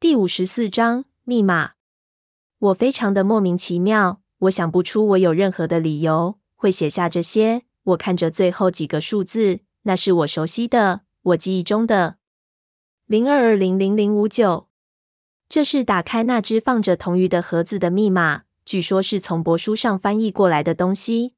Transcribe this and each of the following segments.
第五十四章密码。我非常的莫名其妙，我想不出我有任何的理由会写下这些。我看着最后几个数字，那是我熟悉的，我记忆中的零二二零零零五九。这是打开那只放着铜鱼的盒子的密码，据说是从帛书上翻译过来的东西。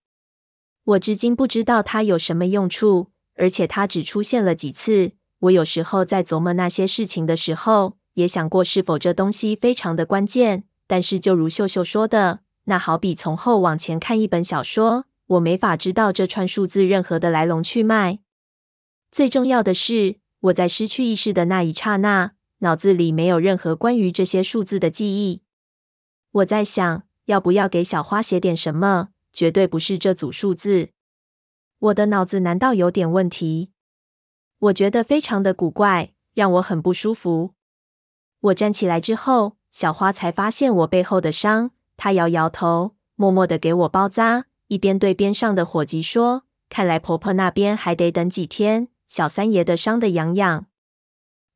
我至今不知道它有什么用处，而且它只出现了几次。我有时候在琢磨那些事情的时候，也想过是否这东西非常的关键，但是就如秀秀说的，那好比从后往前看一本小说，我没法知道这串数字任何的来龙去脉。最重要的是，我在失去意识的那一刹那，脑子里没有任何关于这些数字的记忆。我在想，要不要给小花写点什么？绝对不是这组数字。我的脑子难道有点问题？我觉得非常的古怪，让我很不舒服。我站起来之后，小花才发现我背后的伤。她摇摇头，默默的给我包扎，一边对边上的伙计说：“看来婆婆那边还得等几天。小三爷的伤得痒痒。”“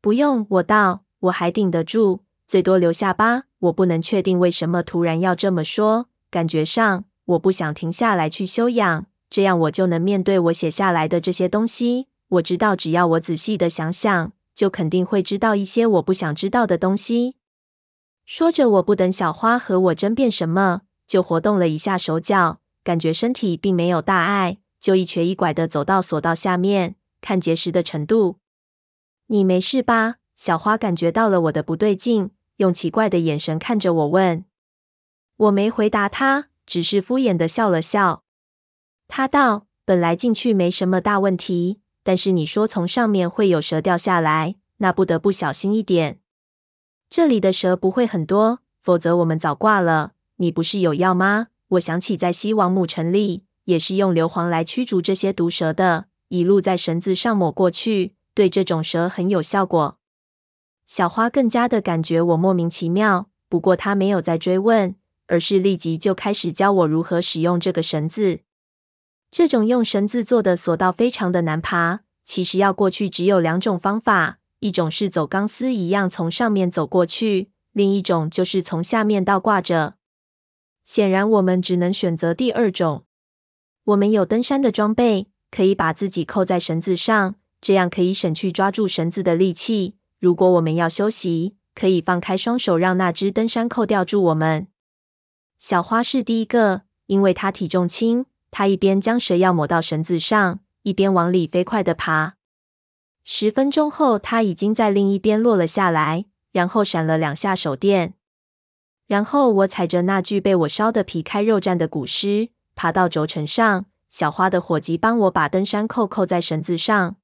不用。”我道，“我还顶得住，最多留下疤。”我不能确定为什么突然要这么说，感觉上我不想停下来去休养，这样我就能面对我写下来的这些东西。我知道，只要我仔细的想想。就肯定会知道一些我不想知道的东西。说着，我不等小花和我争辩什么，就活动了一下手脚，感觉身体并没有大碍，就一瘸一拐的走到索道下面，看结实的程度。你没事吧？小花感觉到了我的不对劲，用奇怪的眼神看着我问。我没回答她，只是敷衍的笑了笑。她道：“本来进去没什么大问题。”但是你说从上面会有蛇掉下来，那不得不小心一点。这里的蛇不会很多，否则我们早挂了。你不是有药吗？我想起在西王母城里也是用硫磺来驱逐这些毒蛇的，一路在绳子上抹过去，对这种蛇很有效果。小花更加的感觉我莫名其妙，不过她没有再追问，而是立即就开始教我如何使用这个绳子。这种用绳子做的索道非常的难爬，其实要过去只有两种方法，一种是走钢丝一样从上面走过去，另一种就是从下面倒挂着。显然我们只能选择第二种。我们有登山的装备，可以把自己扣在绳子上，这样可以省去抓住绳子的力气。如果我们要休息，可以放开双手，让那只登山扣吊住我们。小花是第一个，因为它体重轻。他一边将蛇药抹到绳子上，一边往里飞快地爬。十分钟后，他已经在另一边落了下来，然后闪了两下手电。然后我踩着那具被我烧得皮开肉绽的古尸，爬到轴承上。小花的伙计帮我把登山扣扣在绳子上。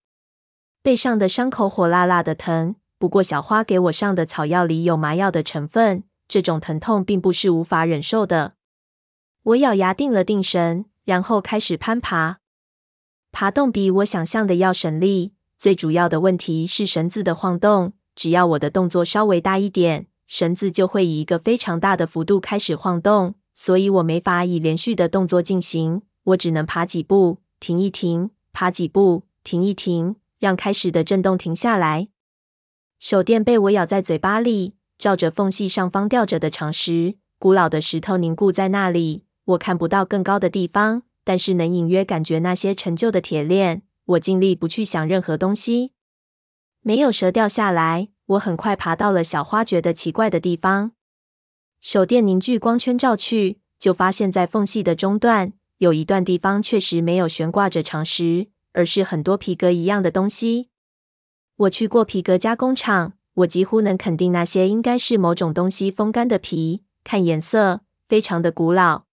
背上的伤口火辣辣的疼，不过小花给我上的草药里有麻药的成分，这种疼痛并不是无法忍受的。我咬牙定了定神。然后开始攀爬，爬动比我想象的要省力。最主要的问题是绳子的晃动，只要我的动作稍微大一点，绳子就会以一个非常大的幅度开始晃动，所以我没法以连续的动作进行。我只能爬几步，停一停，爬几步，停一停，让开始的震动停下来。手电被我咬在嘴巴里，照着缝隙上方吊着的长石，古老的石头凝固在那里。我看不到更高的地方，但是能隐约感觉那些陈旧的铁链。我尽力不去想任何东西。没有蛇掉下来，我很快爬到了小花觉得奇怪的地方。手电凝聚光圈照去，就发现在缝隙的中段有一段地方确实没有悬挂着长石，而是很多皮革一样的东西。我去过皮革加工厂，我几乎能肯定那些应该是某种东西风干的皮。看颜色，非常的古老。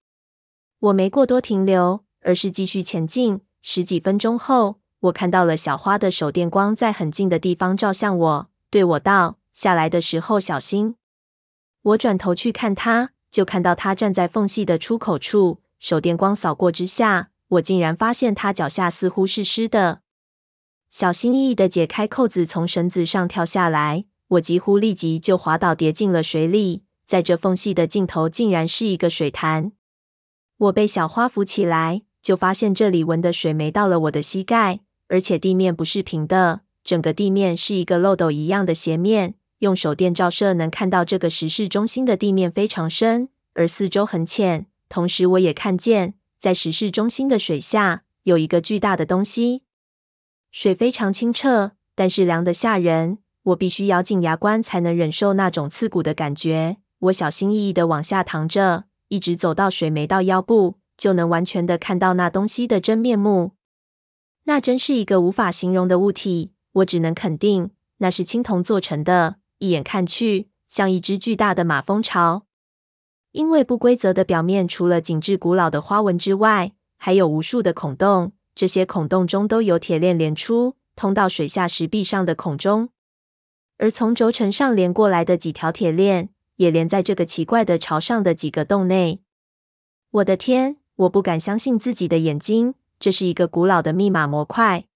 我没过多停留，而是继续前进。十几分钟后，我看到了小花的手电光在很近的地方照向我，对我道：“下来的时候小心。”我转头去看她，就看到她站在缝隙的出口处，手电光扫过之下，我竟然发现她脚下似乎是湿的。小心翼翼地解开扣子，从绳子上跳下来，我几乎立即就滑倒，跌进了水里。在这缝隙的尽头，竟然是一个水潭。我被小花扶起来，就发现这里闻的水没到了我的膝盖，而且地面不是平的，整个地面是一个漏斗一样的斜面，用手电照射能看到这个石室中心的地面非常深，而四周很浅。同时，我也看见在石室中心的水下有一个巨大的东西。水非常清澈，但是凉得吓人。我必须咬紧牙关才能忍受那种刺骨的感觉。我小心翼翼地往下淌着，一直走到水没到腰部，就能完全的看到那东西的真面目。那真是一个无法形容的物体，我只能肯定那是青铜做成的，一眼看去像一只巨大的马蜂巢。因为不规则的表面除了紧致古老的花纹之外，还有无数的孔洞，这些孔洞中都有铁链连出，通到水下石壁上的孔中。而从轴承上连过来的几条铁链，也连在这个奇怪的朝上的几个洞内。我的天！我不敢相信自己的眼睛，这是一个古老的密码模块。